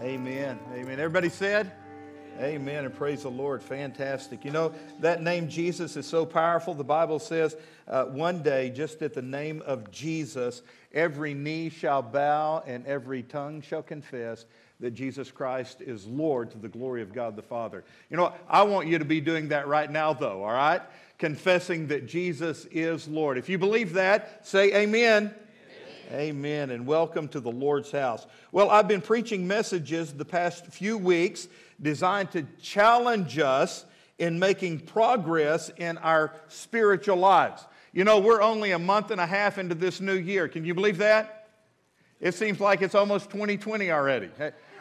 Amen. Amen. Everybody said? Amen and praise the Lord. Fantastic. You know, that name Jesus is so powerful. The Bible says uh, one day, just at the name of Jesus, every knee shall bow and every tongue shall confess that Jesus Christ is Lord to the glory of God the Father. You know, I want you to be doing that right now, though, all right? Confessing that Jesus is Lord. If you believe that, say amen. Amen. And welcome to the Lord's house. Well, I've been preaching messages the past few weeks designed to challenge us in making progress in our spiritual lives. You know, we're only a month and a half into this new year. Can you believe that? It seems like it's almost 2020 already.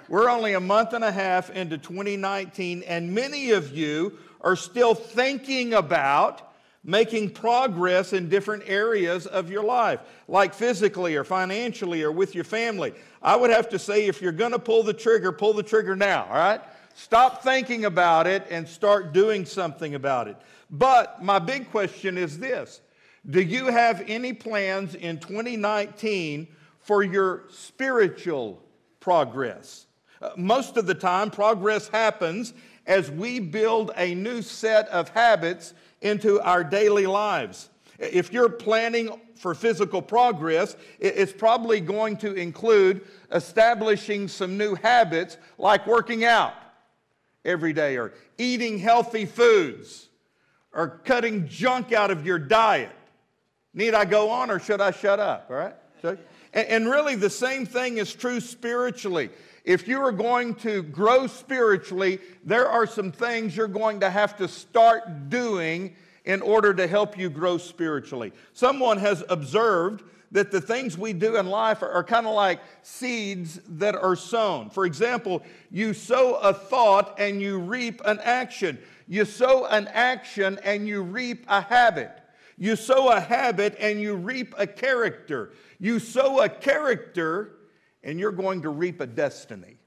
We're only a month and a half into 2019, and many of you are still thinking about making progress in different areas of your life, like physically or financially or with your family. I would have to say, if you're going to pull the trigger, pull the trigger now, all right? Stop thinking about it and start doing something about it. But my big question is this Do you have any plans in 2019 for your spiritual progress? Uh, most of the time, progress happens as we build a new set of habits into our daily lives. If you're planning for physical progress, it's probably going to include establishing some new habits like working out every day or eating healthy foods or cutting junk out of your diet. Need I go on or should I shut up? All right? And really, the same thing is true spiritually. If you are going to grow spiritually, there are some things you're going to have to start doing in order to help you grow spiritually. Someone has observed that the things we do in life are, are kind of like seeds that are sown. For example, you sow a thought and you reap an action. You sow an action and you reap a habit. You sow a habit and you reap a character. You sow a character and you're going to reap a destiny.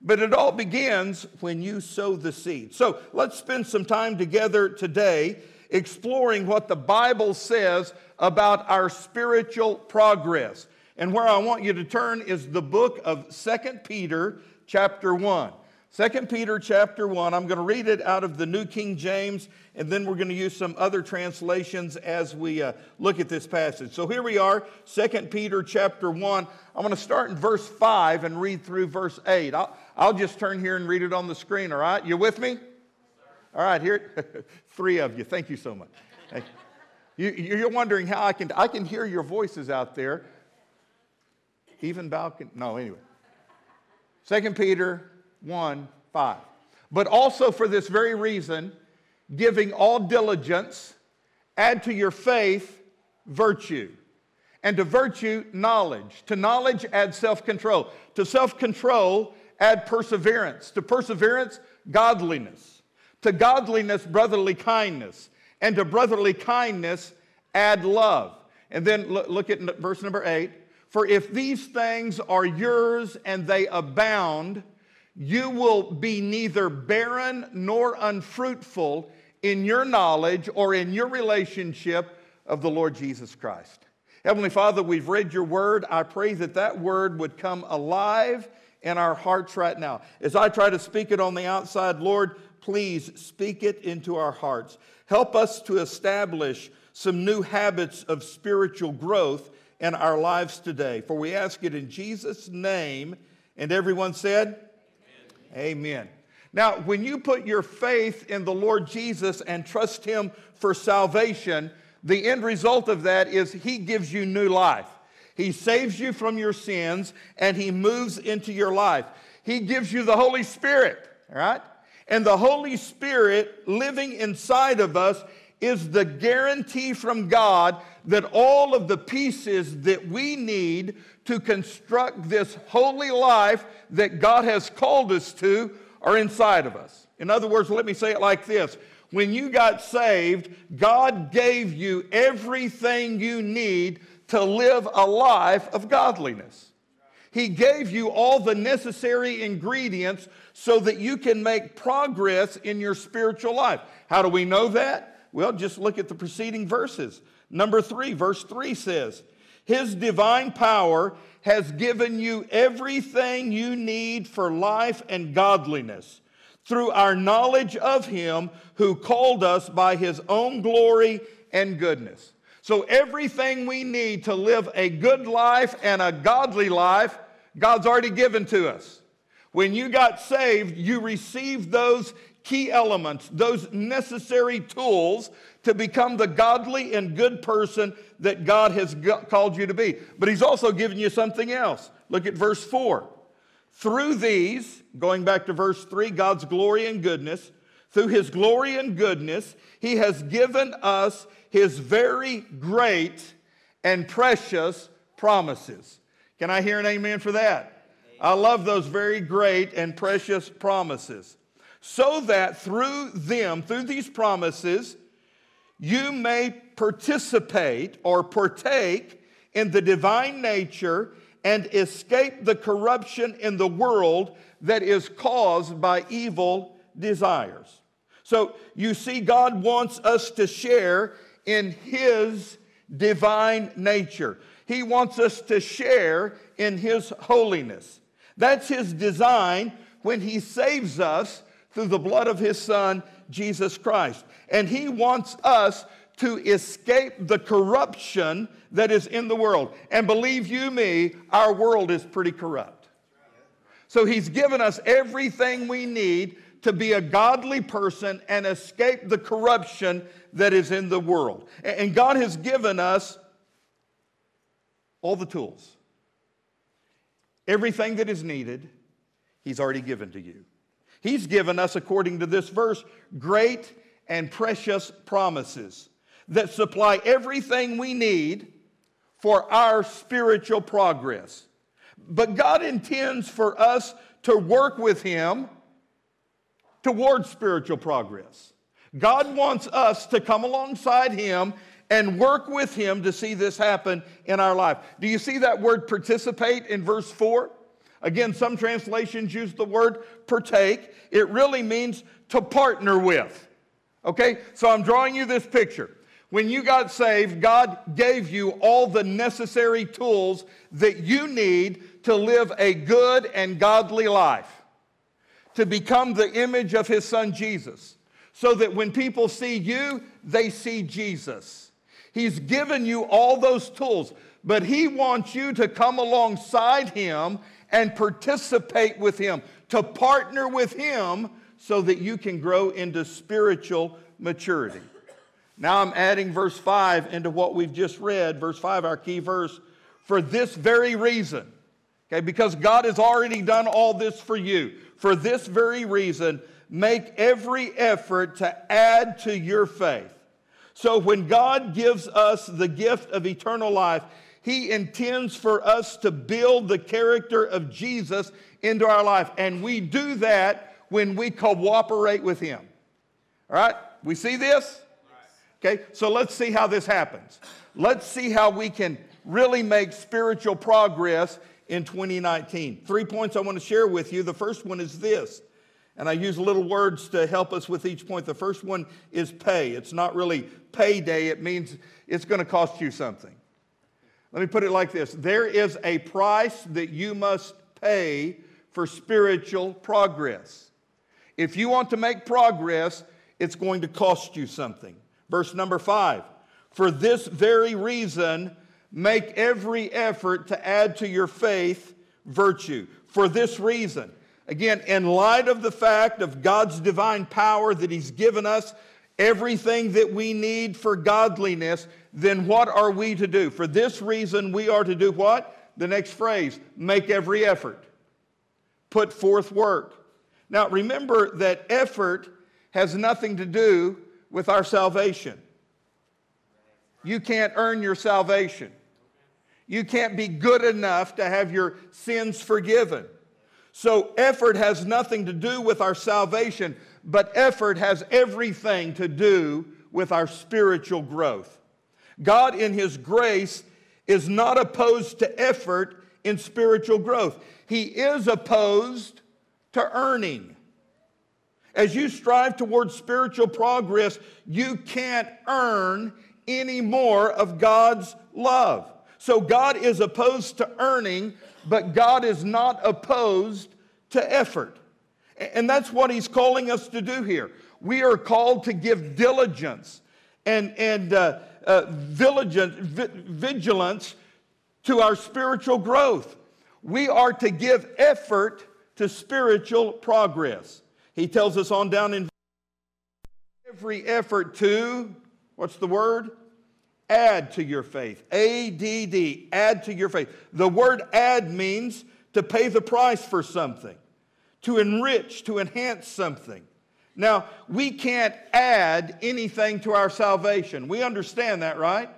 But it all begins when you sow the seed. So let's spend some time together today exploring what the Bible says about our spiritual progress. And where I want you to turn is the book of Second Peter, chapter 1. 2 Peter chapter 1, I'm going to read it out of the New King James, and then we're going to use some other translations as we uh, look at this passage. So here we are, 2 Peter chapter 1. I'm going to start in verse 5 and read through verse 8. I'll, I'll just turn here and read it on the screen, all right? You with me? All right, here, three of you. Thank you so much. You, you're wondering how I can, I can hear your voices out there. Even balcony, no, anyway. Second Peter 1 5. But also for this very reason, giving all diligence, add to your faith virtue. And to virtue, knowledge. To knowledge, add self control. To self control, add perseverance. To perseverance, godliness to godliness, brotherly kindness. And to brotherly kindness, add love. And then look at verse number eight. For if these things are yours and they abound, you will be neither barren nor unfruitful in your knowledge or in your relationship of the Lord Jesus Christ. Heavenly Father, we've read your word. I pray that that word would come alive in our hearts right now. As I try to speak it on the outside, Lord, please speak it into our hearts. Help us to establish some new habits of spiritual growth in our lives today. For we ask it in Jesus' name. And everyone said, Amen. Now, when you put your faith in the Lord Jesus and trust Him for salvation, the end result of that is He gives you new life. He saves you from your sins and He moves into your life. He gives you the Holy Spirit, all right? And the Holy Spirit living inside of us is the guarantee from God that all of the pieces that we need to construct this holy life that God has called us to are inside of us. In other words, let me say it like this when you got saved, God gave you everything you need to live a life of godliness. He gave you all the necessary ingredients so that you can make progress in your spiritual life. How do we know that? Well, just look at the preceding verses. Number three, verse three says, His divine power has given you everything you need for life and godliness through our knowledge of him who called us by his own glory and goodness. So, everything we need to live a good life and a godly life, God's already given to us. When you got saved, you received those key elements, those necessary tools to become the godly and good person that God has called you to be. But He's also given you something else. Look at verse 4. Through these, going back to verse 3, God's glory and goodness, through His glory and goodness, He has given us His very great and precious promises. Can I hear an amen for that? I love those very great and precious promises. So that through them, through these promises, you may participate or partake in the divine nature and escape the corruption in the world that is caused by evil desires. So you see, God wants us to share in His divine nature. He wants us to share in His holiness. That's His design when He saves us through the blood of His Son, Jesus Christ. And He wants us to escape the corruption that is in the world. And believe you me, our world is pretty corrupt. So He's given us everything we need to be a godly person and escape the corruption that is in the world. And God has given us all the tools. Everything that is needed, He's already given to you. He's given us, according to this verse, great and precious promises that supply everything we need for our spiritual progress. But God intends for us to work with Him towards spiritual progress. God wants us to come alongside Him and work with Him to see this happen in our life. Do you see that word participate in verse 4? Again, some translations use the word partake. It really means to partner with. Okay? So I'm drawing you this picture. When you got saved, God gave you all the necessary tools that you need to live a good and godly life, to become the image of His Son Jesus, so that when people see you, they see Jesus. He's given you all those tools, but He wants you to come alongside Him and participate with Him, to partner with Him so that you can grow into spiritual maturity. Now I'm adding verse 5 into what we've just read, verse 5, our key verse, for this very reason. Okay, because God has already done all this for you. For this very reason, make every effort to add to your faith. So when God gives us the gift of eternal life, He intends for us to build the character of Jesus into our life. And we do that when we cooperate with Him. All right? We see this? Okay, so let's see how this happens. Let's see how we can really make spiritual progress in 2019. Three points I want to share with you. The first one is this, and I use little words to help us with each point. The first one is pay. It's not really payday, it means it's going to cost you something. Let me put it like this there is a price that you must pay for spiritual progress. If you want to make progress, it's going to cost you something. Verse number five For this very reason, make every effort to add to your faith virtue. For this reason. Again, in light of the fact of God's divine power that He's given us, everything that we need for godliness, then what are we to do? For this reason, we are to do what? The next phrase make every effort, put forth work. Now, remember that effort has nothing to do with our salvation. You can't earn your salvation. You can't be good enough to have your sins forgiven. So, effort has nothing to do with our salvation, but effort has everything to do with our spiritual growth. God, in His grace, is not opposed to effort in spiritual growth, He is opposed to earning. As you strive towards spiritual progress, you can't earn any more of God's love. So God is opposed to earning, but God is not opposed to effort. And that's what he's calling us to do here. We are called to give diligence and, and uh, uh, vigilance to our spiritual growth. We are to give effort to spiritual progress. He tells us on down in every effort to, what's the word? Add to your faith. A D D, add to your faith. The word add means to pay the price for something, to enrich, to enhance something. Now, we can't add anything to our salvation. We understand that, right?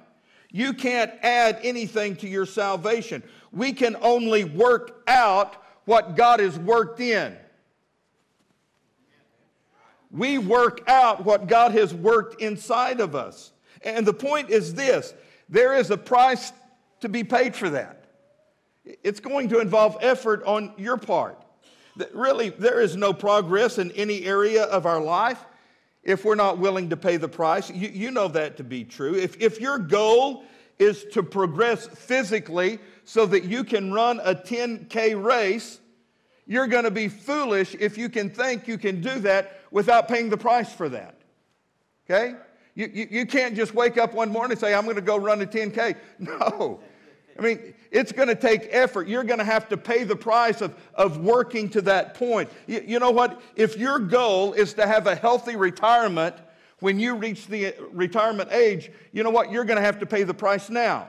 You can't add anything to your salvation. We can only work out what God has worked in. We work out what God has worked inside of us. And the point is this there is a price to be paid for that. It's going to involve effort on your part. Really, there is no progress in any area of our life if we're not willing to pay the price. You, you know that to be true. If, if your goal is to progress physically so that you can run a 10K race, you're going to be foolish if you can think you can do that without paying the price for that. Okay? You, you, you can't just wake up one morning and say, I'm going to go run a 10K. No. I mean, it's going to take effort. You're going to have to pay the price of, of working to that point. You, you know what? If your goal is to have a healthy retirement when you reach the retirement age, you know what? You're going to have to pay the price now.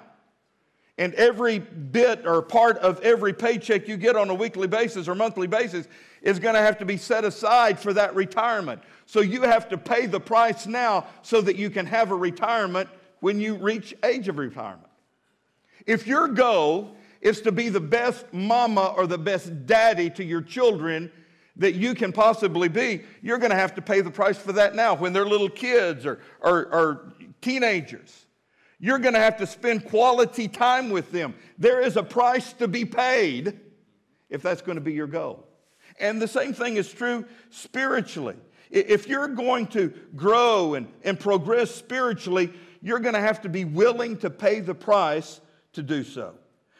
And every bit or part of every paycheck you get on a weekly basis or monthly basis is going to have to be set aside for that retirement. So you have to pay the price now so that you can have a retirement when you reach age of retirement. If your goal is to be the best mama or the best daddy to your children that you can possibly be, you're going to have to pay the price for that now when they're little kids or, or, or teenagers. You're going to have to spend quality time with them. There is a price to be paid if that's going to be your goal. And the same thing is true spiritually. If you're going to grow and, and progress spiritually, you're going to have to be willing to pay the price to do so.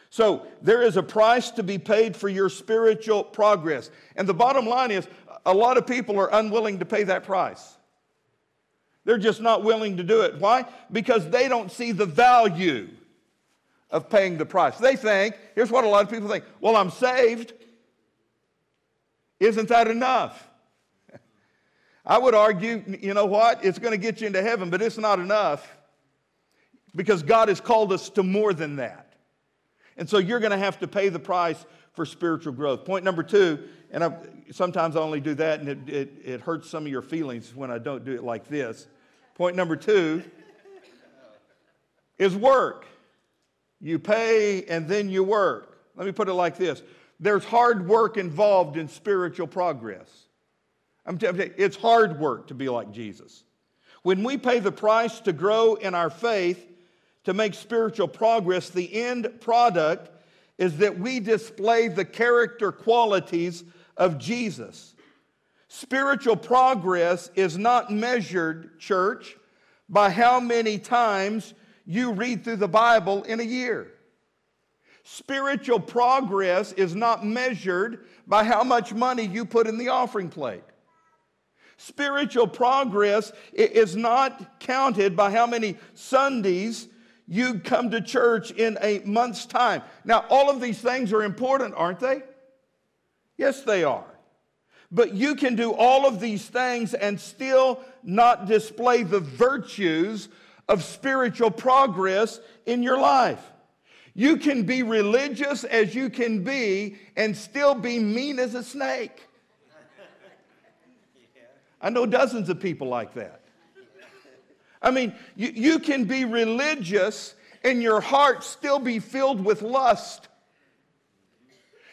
So there is a price to be paid for your spiritual progress. And the bottom line is a lot of people are unwilling to pay that price. They're just not willing to do it. Why? Because they don't see the value of paying the price. They think, here's what a lot of people think well, I'm saved. Isn't that enough? I would argue, you know what? It's going to get you into heaven, but it's not enough because God has called us to more than that. And so you're going to have to pay the price for spiritual growth. Point number two, and I, sometimes I only do that and it, it, it hurts some of your feelings when I don't do it like this. Point number two is work. You pay and then you work. Let me put it like this there's hard work involved in spiritual progress. I'm you, it's hard work to be like Jesus. When we pay the price to grow in our faith, to make spiritual progress, the end product is that we display the character qualities of Jesus. Spiritual progress is not measured, church, by how many times you read through the Bible in a year. Spiritual progress is not measured by how much money you put in the offering plate. Spiritual progress is not counted by how many Sundays you come to church in a month's time. Now, all of these things are important, aren't they? Yes, they are. But you can do all of these things and still not display the virtues of spiritual progress in your life. You can be religious as you can be and still be mean as a snake. I know dozens of people like that. I mean, you, you can be religious and your heart still be filled with lust.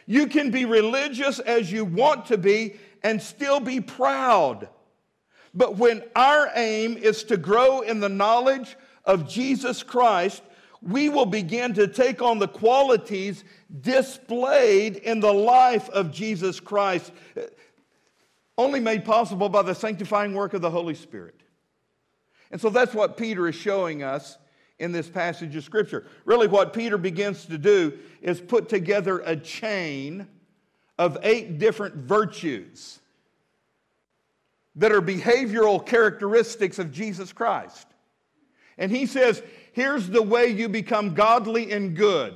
You can be religious as you want to be and still be proud. But when our aim is to grow in the knowledge of Jesus Christ, we will begin to take on the qualities displayed in the life of Jesus Christ, only made possible by the sanctifying work of the Holy Spirit. And so that's what Peter is showing us in this passage of Scripture. Really, what Peter begins to do is put together a chain of eight different virtues that are behavioral characteristics of Jesus Christ. And he says, here's the way you become godly and good.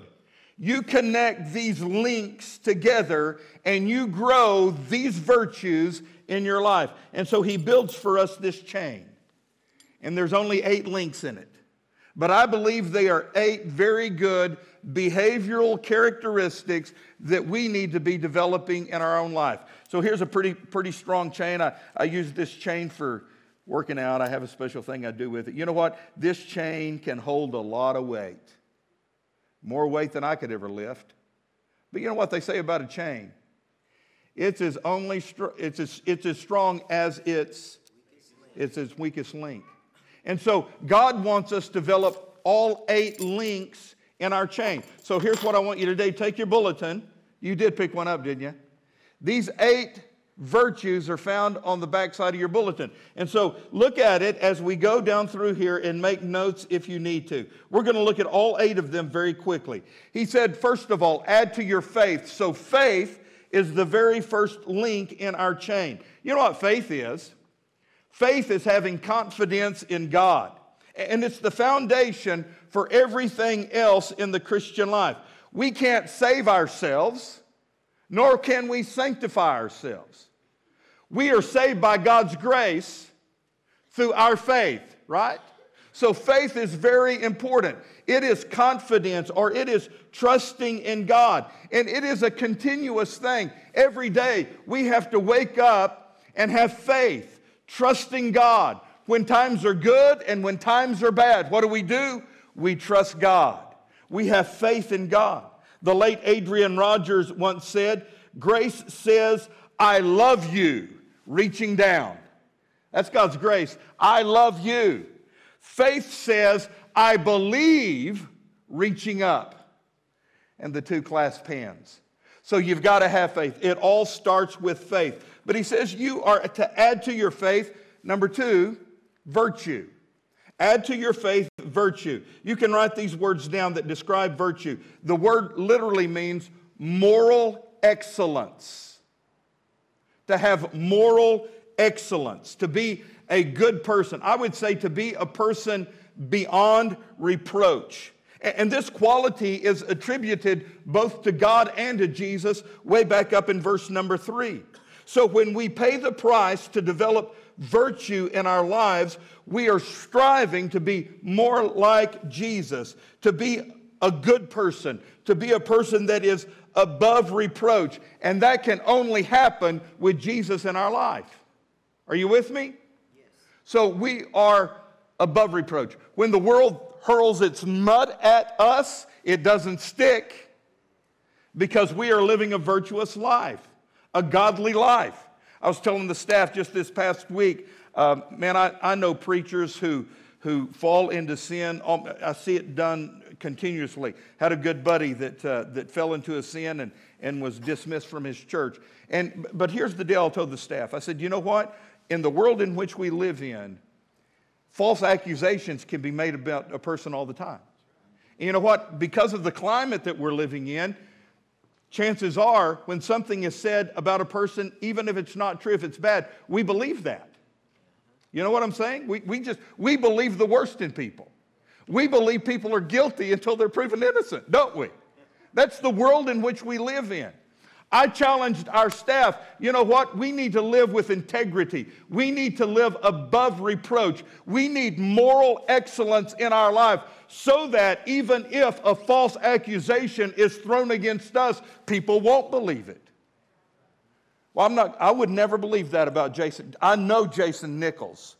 You connect these links together and you grow these virtues in your life. And so he builds for us this chain. And there's only eight links in it. But I believe they are eight very good behavioral characteristics that we need to be developing in our own life. So here's a pretty, pretty strong chain. I, I use this chain for working out. I have a special thing I do with it. You know what? This chain can hold a lot of weight, more weight than I could ever lift. But you know what they say about a chain? It's as, only, it's as, it's as strong as its, it's its weakest link. And so God wants us to develop all eight links in our chain. So here's what I want you to do take your bulletin. You did pick one up, didn't you? These eight virtues are found on the backside of your bulletin. And so look at it as we go down through here and make notes if you need to. We're going to look at all eight of them very quickly. He said, first of all, add to your faith. So faith is the very first link in our chain. You know what faith is? Faith is having confidence in God. And it's the foundation for everything else in the Christian life. We can't save ourselves, nor can we sanctify ourselves. We are saved by God's grace through our faith, right? So faith is very important. It is confidence or it is trusting in God. And it is a continuous thing. Every day we have to wake up and have faith trusting God. When times are good and when times are bad, what do we do? We trust God. We have faith in God. The late Adrian Rogers once said, Grace says, I love you, reaching down. That's God's grace. I love you. Faith says, I believe, reaching up. And the two clasp hands. So you've got to have faith. It all starts with faith. But he says you are to add to your faith, number two, virtue. Add to your faith virtue. You can write these words down that describe virtue. The word literally means moral excellence. To have moral excellence, to be a good person. I would say to be a person beyond reproach. And this quality is attributed both to God and to Jesus way back up in verse number three. So when we pay the price to develop virtue in our lives, we are striving to be more like Jesus, to be a good person, to be a person that is above reproach. And that can only happen with Jesus in our life. Are you with me? Yes. So we are above reproach. When the world hurls its mud at us, it doesn't stick because we are living a virtuous life a godly life. I was telling the staff just this past week, uh, man, I, I know preachers who, who fall into sin. Um, I see it done continuously. Had a good buddy that, uh, that fell into a sin and, and was dismissed from his church. And, but here's the deal I told the staff I said, you know what? In the world in which we live in, false accusations can be made about a person all the time. And you know what? Because of the climate that we're living in, chances are when something is said about a person, even if it's not true, if it's bad, we believe that. You know what I'm saying? We, we just, we believe the worst in people. We believe people are guilty until they're proven innocent, don't we? That's the world in which we live in. I challenged our staff, you know what? We need to live with integrity. We need to live above reproach. We need moral excellence in our life so that even if a false accusation is thrown against us, people won't believe it. Well, I'm not, I would never believe that about Jason. I know Jason Nichols.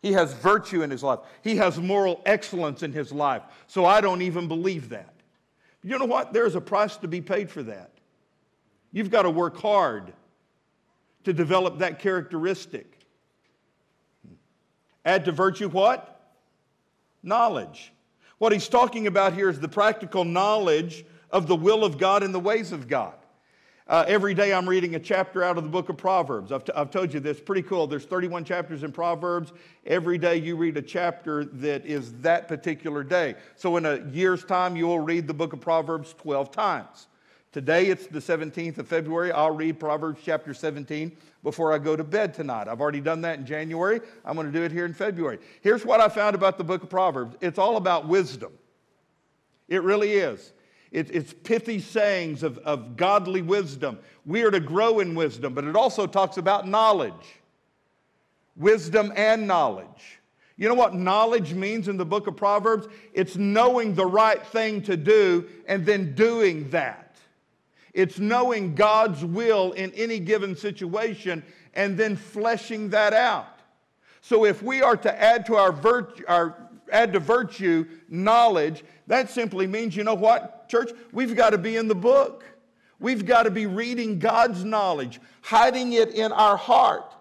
He has virtue in his life, he has moral excellence in his life. So I don't even believe that. You know what? There's a price to be paid for that. You've got to work hard to develop that characteristic. Add to virtue what? Knowledge. What he's talking about here is the practical knowledge of the will of God and the ways of God. Uh, every day I'm reading a chapter out of the book of Proverbs. I've, t- I've told you this, pretty cool. There's 31 chapters in Proverbs. Every day you read a chapter that is that particular day. So in a year's time, you will read the book of Proverbs 12 times. Today it's the 17th of February. I'll read Proverbs chapter 17 before I go to bed tonight. I've already done that in January. I'm going to do it here in February. Here's what I found about the book of Proverbs it's all about wisdom. It really is. It, it's pithy sayings of, of godly wisdom. We are to grow in wisdom, but it also talks about knowledge wisdom and knowledge. You know what knowledge means in the book of Proverbs? It's knowing the right thing to do and then doing that. It's knowing God's will in any given situation and then fleshing that out. So if we are to add to our, virtue, our add to virtue knowledge, that simply means, you know what, church? We've got to be in the book. We've got to be reading God's knowledge, hiding it in our heart.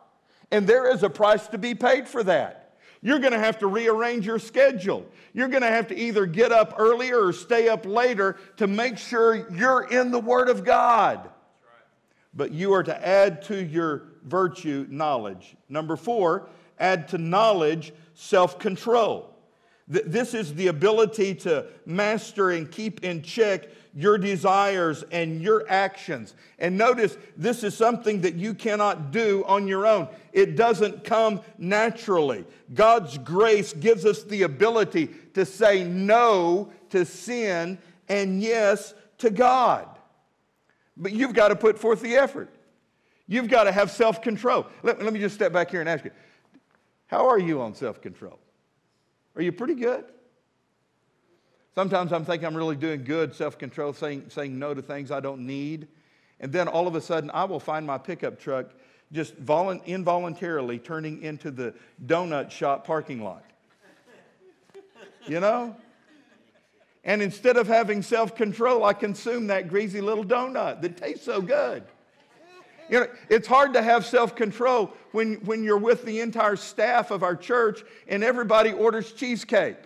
And there is a price to be paid for that. You're going to have to rearrange your schedule. You're going to have to either get up earlier or stay up later to make sure you're in the Word of God. But you are to add to your virtue knowledge. Number four, add to knowledge self control. This is the ability to master and keep in check your desires and your actions. And notice, this is something that you cannot do on your own. It doesn't come naturally. God's grace gives us the ability to say no to sin and yes to God. But you've got to put forth the effort. You've got to have self control. Let, let me just step back here and ask you how are you on self control? Are you pretty good? Sometimes I'm thinking I'm really doing good self control, saying, saying no to things I don't need. And then all of a sudden, I will find my pickup truck just volu- involuntarily turning into the donut shop parking lot. You know? And instead of having self control, I consume that greasy little donut that tastes so good. You know, it's hard to have self control when, when you're with the entire staff of our church and everybody orders cheesecake.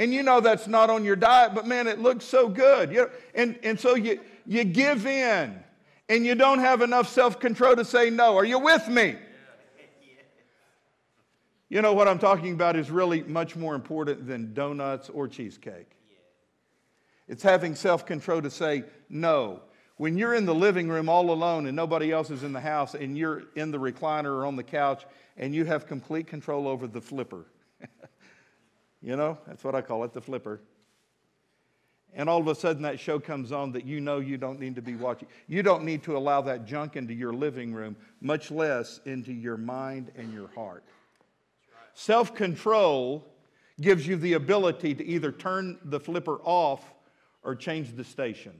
And you know that's not on your diet, but man, it looks so good. You know, and, and so you, you give in and you don't have enough self control to say no. Are you with me? You know what I'm talking about is really much more important than donuts or cheesecake. It's having self control to say no. When you're in the living room all alone and nobody else is in the house and you're in the recliner or on the couch and you have complete control over the flipper. you know, that's what I call it, the flipper. And all of a sudden that show comes on that you know you don't need to be watching. You don't need to allow that junk into your living room, much less into your mind and your heart. Self control gives you the ability to either turn the flipper off or change the station.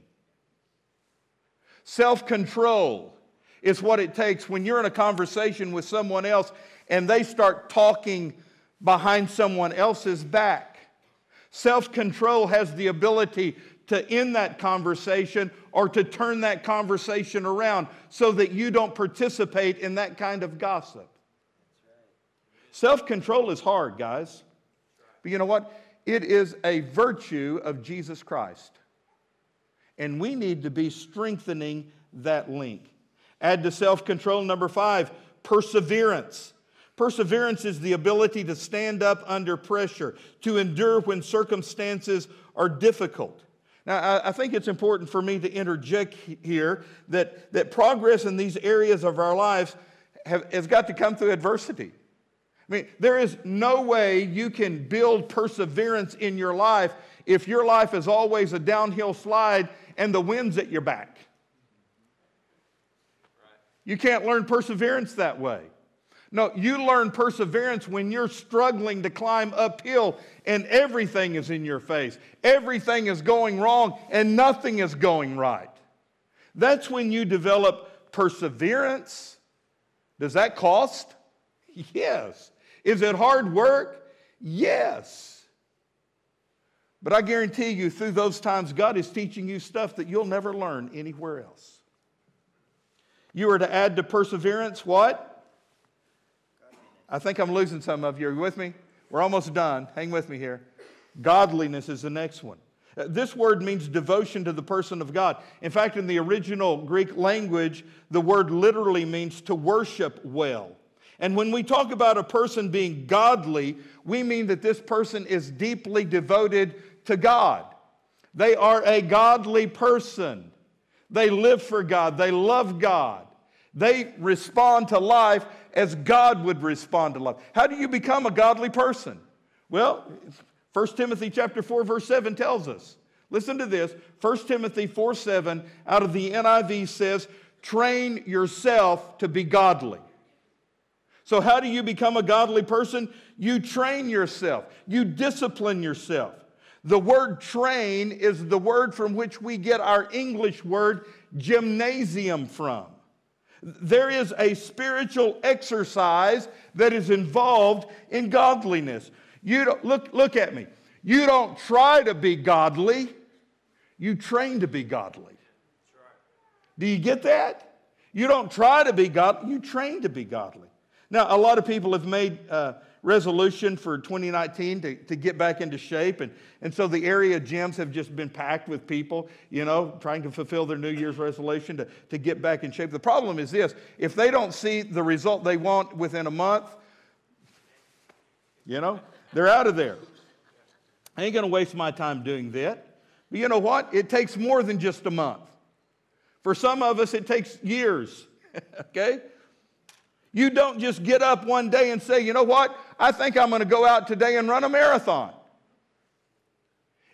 Self control is what it takes when you're in a conversation with someone else and they start talking behind someone else's back. Self control has the ability to end that conversation or to turn that conversation around so that you don't participate in that kind of gossip. Self control is hard, guys. But you know what? It is a virtue of Jesus Christ. And we need to be strengthening that link. Add to self control, number five, perseverance. Perseverance is the ability to stand up under pressure, to endure when circumstances are difficult. Now, I think it's important for me to interject here that, that progress in these areas of our lives have, has got to come through adversity. I mean, there is no way you can build perseverance in your life if your life is always a downhill slide and the wind's at your back. You can't learn perseverance that way. No, you learn perseverance when you're struggling to climb uphill and everything is in your face. Everything is going wrong and nothing is going right. That's when you develop perseverance. Does that cost? Yes. Is it hard work? Yes. But I guarantee you, through those times, God is teaching you stuff that you'll never learn anywhere else. You are to add to perseverance what? I think I'm losing some of you. Are you with me? We're almost done. Hang with me here. Godliness is the next one. Uh, This word means devotion to the person of God. In fact, in the original Greek language, the word literally means to worship well. And when we talk about a person being godly, we mean that this person is deeply devoted to God. They are a godly person. They live for God. They love God. They respond to life as God would respond to life. How do you become a godly person? Well, 1 Timothy chapter 4 verse 7 tells us. Listen to this. 1 Timothy 4 7 out of the NIV says, train yourself to be godly. So, how do you become a godly person? You train yourself, you discipline yourself. The word train is the word from which we get our English word gymnasium from. There is a spiritual exercise that is involved in godliness. You don't, look, look at me. You don't try to be godly, you train to be godly. Do you get that? You don't try to be godly, you train to be godly. Now, a lot of people have made uh, resolution for 2019 to, to get back into shape, and, and so the area gyms have just been packed with people, you know, trying to fulfill their New Year's resolution to, to get back in shape. The problem is this if they don't see the result they want within a month, you know, they're out of there. I ain't going to waste my time doing that. But you know what? It takes more than just a month. For some of us, it takes years, okay? You don't just get up one day and say, you know what? I think I'm going to go out today and run a marathon.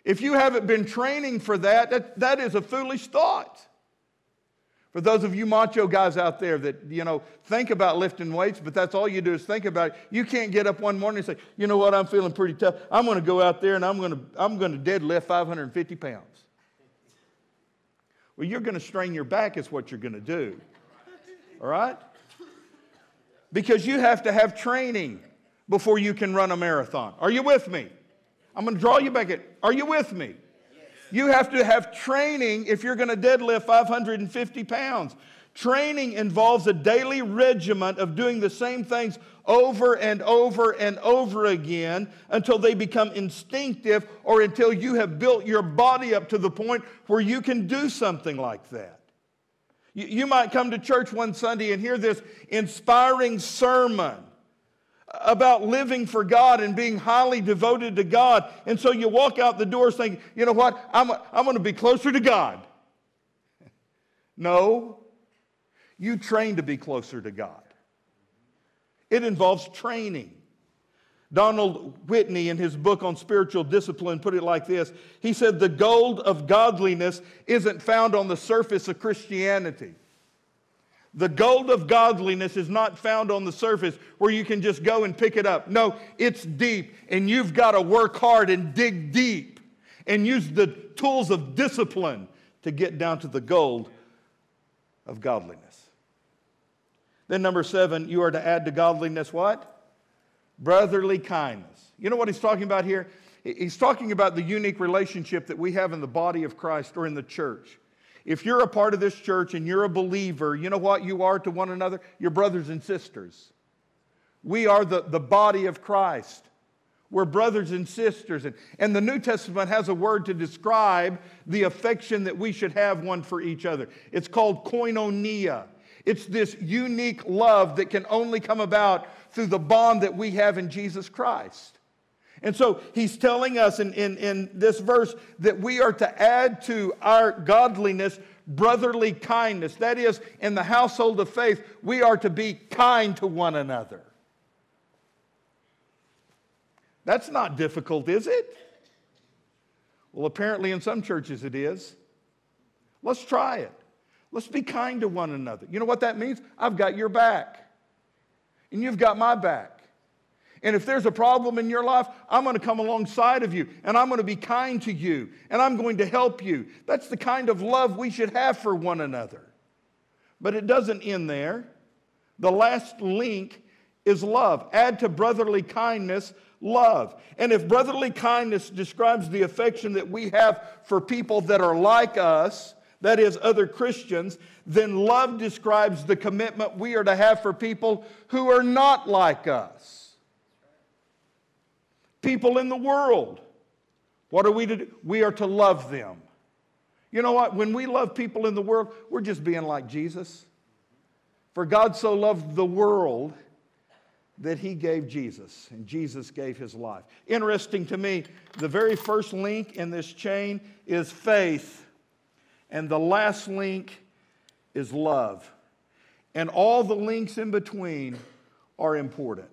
If you haven't been training for that, that, that is a foolish thought. For those of you macho guys out there that, you know, think about lifting weights, but that's all you do is think about it. You can't get up one morning and say, you know what, I'm feeling pretty tough. I'm going to go out there and I'm going to, I'm going to deadlift 550 pounds. Well, you're going to strain your back, is what you're going to do. All right? Because you have to have training before you can run a marathon. Are you with me? I'm going to draw you back in. Are you with me? You have to have training if you're going to deadlift 550 pounds. Training involves a daily regiment of doing the same things over and over and over again until they become instinctive or until you have built your body up to the point where you can do something like that. You, might come to church one Sunday and hear this inspiring sermon about living for God and being highly devoted to God. And so you walk out the door saying, you know what, I'm, I'm going to be closer to God. No, you train to be closer to God. It involves training. Donald Whitney, in his book on spiritual discipline, put it like this He said, The gold of godliness isn't found on the surface of Christianity. The gold of godliness is not found on the surface where you can just go and pick it up. No, it's deep, and you've got to work hard and dig deep and use the tools of discipline to get down to the gold of godliness. Then, number seven, you are to add to godliness what? Brotherly kindness. You know what he's talking about here? He's talking about the unique relationship that we have in the body of Christ or in the church. If you're a part of this church and you're a believer, you know what you are to one another? You're brothers and sisters. We are the, the body of Christ. We're brothers and sisters. And, and the New Testament has a word to describe the affection that we should have one for each other. It's called koinonia. It's this unique love that can only come about through the bond that we have in Jesus Christ. And so he's telling us in, in, in this verse that we are to add to our godliness brotherly kindness. That is, in the household of faith, we are to be kind to one another. That's not difficult, is it? Well, apparently in some churches it is. Let's try it. Let's be kind to one another. You know what that means? I've got your back, and you've got my back. And if there's a problem in your life, I'm going to come alongside of you and I'm going to be kind to you and I'm going to help you. That's the kind of love we should have for one another. But it doesn't end there. The last link is love. Add to brotherly kindness love. And if brotherly kindness describes the affection that we have for people that are like us, that is, other Christians, then love describes the commitment we are to have for people who are not like us people in the world, What are we to do? We are to love them. You know what? When we love people in the world, we're just being like Jesus. For God so loved the world that he gave Jesus, and Jesus gave his life. Interesting to me, the very first link in this chain is faith, and the last link is love. And all the links in between are important.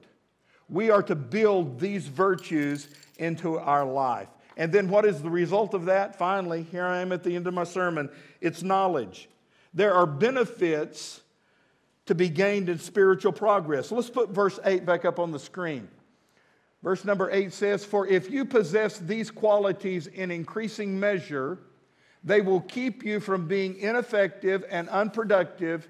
We are to build these virtues into our life. And then what is the result of that? Finally, here I am at the end of my sermon it's knowledge. There are benefits to be gained in spiritual progress. Let's put verse 8 back up on the screen. Verse number 8 says, For if you possess these qualities in increasing measure, they will keep you from being ineffective and unproductive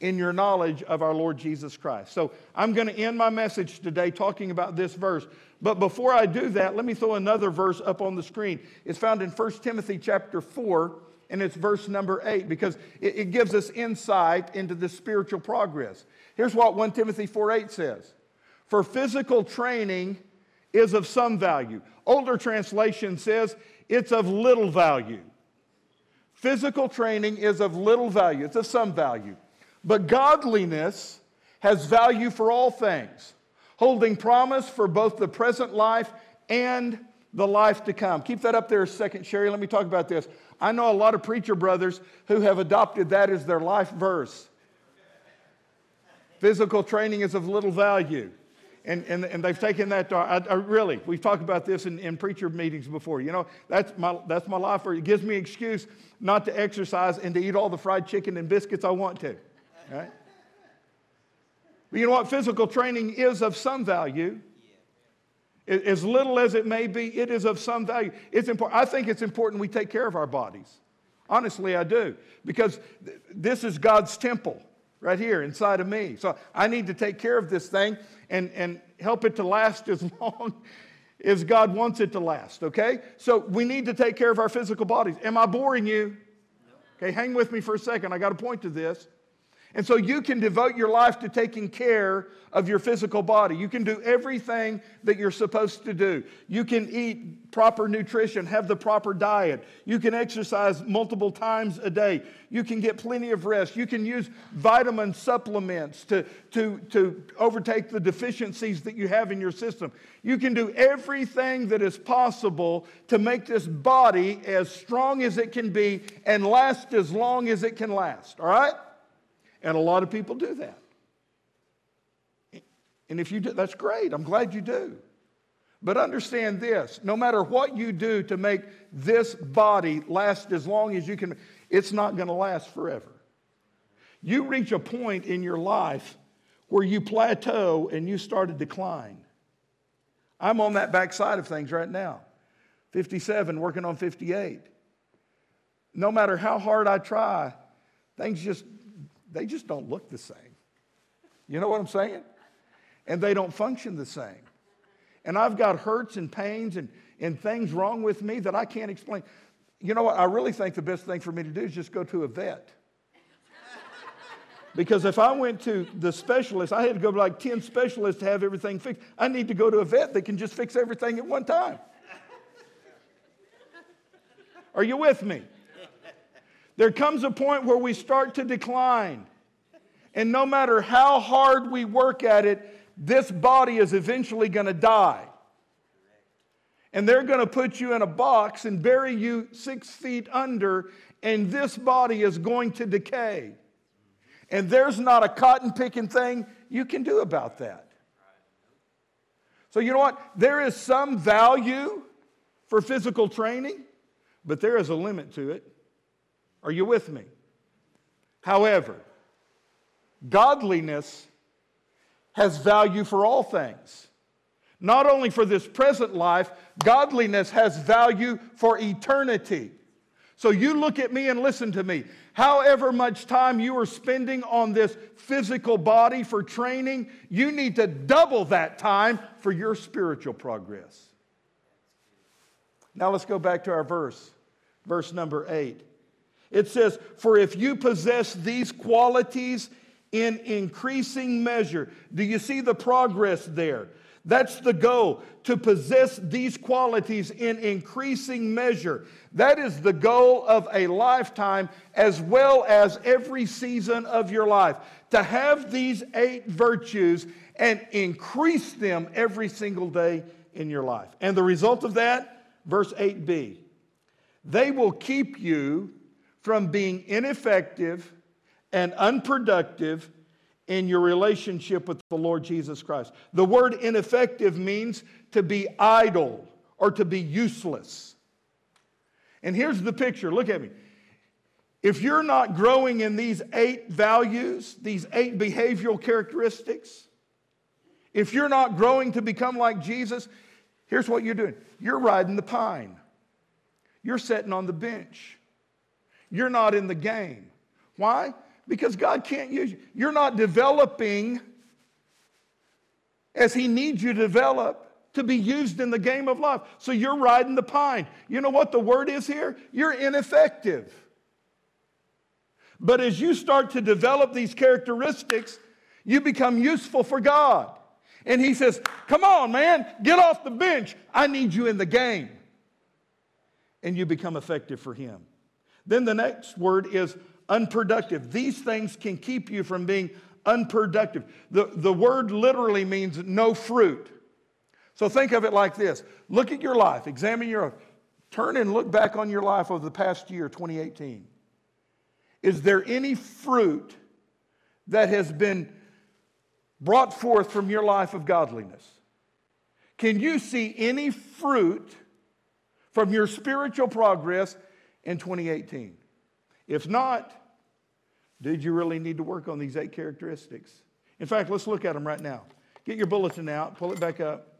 in your knowledge of our Lord Jesus Christ. So I'm going to end my message today talking about this verse. But before I do that, let me throw another verse up on the screen. It's found in 1 Timothy chapter 4, and it's verse number 8, because it, it gives us insight into the spiritual progress. Here's what 1 Timothy 4 8 says For physical training is of some value. Older translation says it's of little value. Physical training is of little value, it's of some value. But godliness has value for all things, holding promise for both the present life and the life to come. Keep that up there a second, Sherry. Let me talk about this. I know a lot of preacher brothers who have adopted that as their life verse. Physical training is of little value. And, and, and they've taken that to, I, I really, we've talked about this in, in preacher meetings before. You know, that's my, that's my life. It gives me excuse not to exercise and to eat all the fried chicken and biscuits I want to. Right? But you know what? Physical training is of some value. As little as it may be, it is of some value. It's important. I think it's important we take care of our bodies. Honestly, I do. Because th- this is God's temple right here inside of me. So I need to take care of this thing and, and help it to last as long as God wants it to last, okay? So we need to take care of our physical bodies. Am I boring you? Okay, hang with me for a second. I got to point to this. And so you can devote your life to taking care of your physical body. You can do everything that you're supposed to do. You can eat proper nutrition, have the proper diet. You can exercise multiple times a day. You can get plenty of rest. You can use vitamin supplements to, to, to overtake the deficiencies that you have in your system. You can do everything that is possible to make this body as strong as it can be and last as long as it can last. All right? And a lot of people do that. And if you do, that's great. I'm glad you do. But understand this no matter what you do to make this body last as long as you can, it's not going to last forever. You reach a point in your life where you plateau and you start to decline. I'm on that backside of things right now 57, working on 58. No matter how hard I try, things just they just don't look the same. You know what I'm saying? And they don't function the same. And I've got hurts and pains and, and things wrong with me that I can't explain. You know what? I really think the best thing for me to do is just go to a vet. Because if I went to the specialist, I had to go to like 10 specialists to have everything fixed. I need to go to a vet that can just fix everything at one time. Are you with me? There comes a point where we start to decline. And no matter how hard we work at it, this body is eventually going to die. And they're going to put you in a box and bury you six feet under, and this body is going to decay. And there's not a cotton picking thing you can do about that. So, you know what? There is some value for physical training, but there is a limit to it. Are you with me? However, godliness has value for all things. Not only for this present life, godliness has value for eternity. So you look at me and listen to me. However much time you are spending on this physical body for training, you need to double that time for your spiritual progress. Now let's go back to our verse, verse number eight. It says, For if you possess these qualities in increasing measure, do you see the progress there? That's the goal, to possess these qualities in increasing measure. That is the goal of a lifetime as well as every season of your life. To have these eight virtues and increase them every single day in your life. And the result of that, verse 8b, they will keep you from being ineffective and unproductive in your relationship with the Lord Jesus Christ. The word ineffective means to be idle or to be useless. And here's the picture look at me. If you're not growing in these eight values, these eight behavioral characteristics, if you're not growing to become like Jesus, here's what you're doing you're riding the pine, you're sitting on the bench, you're not in the game. Why? because God can't use you. You're not developing as He needs you to develop to be used in the game of life. So you're riding the pine. You know what the word is here? You're ineffective. But as you start to develop these characteristics, you become useful for God. And He says, Come on, man, get off the bench. I need you in the game. And you become effective for Him. Then the next word is unproductive. These things can keep you from being unproductive. The, the word literally means no fruit. So think of it like this look at your life, examine your life, turn and look back on your life over the past year, 2018. Is there any fruit that has been brought forth from your life of godliness? Can you see any fruit from your spiritual progress in 2018? If not, did you really need to work on these eight characteristics? In fact, let's look at them right now. Get your bulletin out, pull it back up,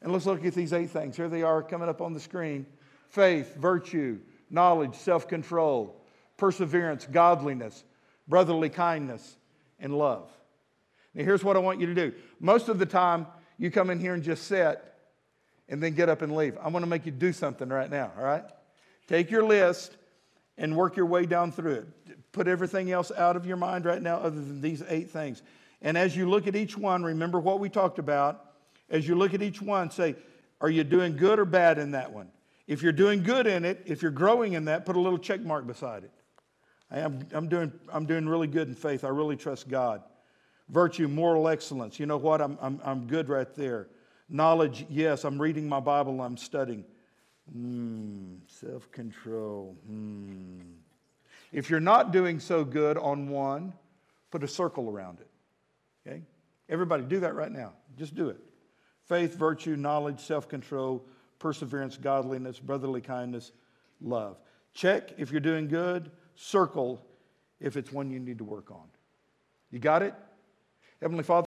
and let's look at these eight things. Here they are coming up on the screen faith, virtue, knowledge, self control, perseverance, godliness, brotherly kindness, and love. Now, here's what I want you to do. Most of the time, you come in here and just sit and then get up and leave. I'm going to make you do something right now, all right? Take your list and work your way down through it. Put everything else out of your mind right now, other than these eight things. And as you look at each one, remember what we talked about. As you look at each one, say, are you doing good or bad in that one? If you're doing good in it, if you're growing in that, put a little check mark beside it. I am, I'm, doing, I'm doing really good in faith. I really trust God. Virtue, moral excellence. You know what? I'm, I'm, I'm good right there. Knowledge, yes, I'm reading my Bible, I'm studying. Hmm, self control. Hmm. If you're not doing so good on one, put a circle around it. Okay? Everybody, do that right now. Just do it. Faith, virtue, knowledge, self control, perseverance, godliness, brotherly kindness, love. Check if you're doing good, circle if it's one you need to work on. You got it? Heavenly Father,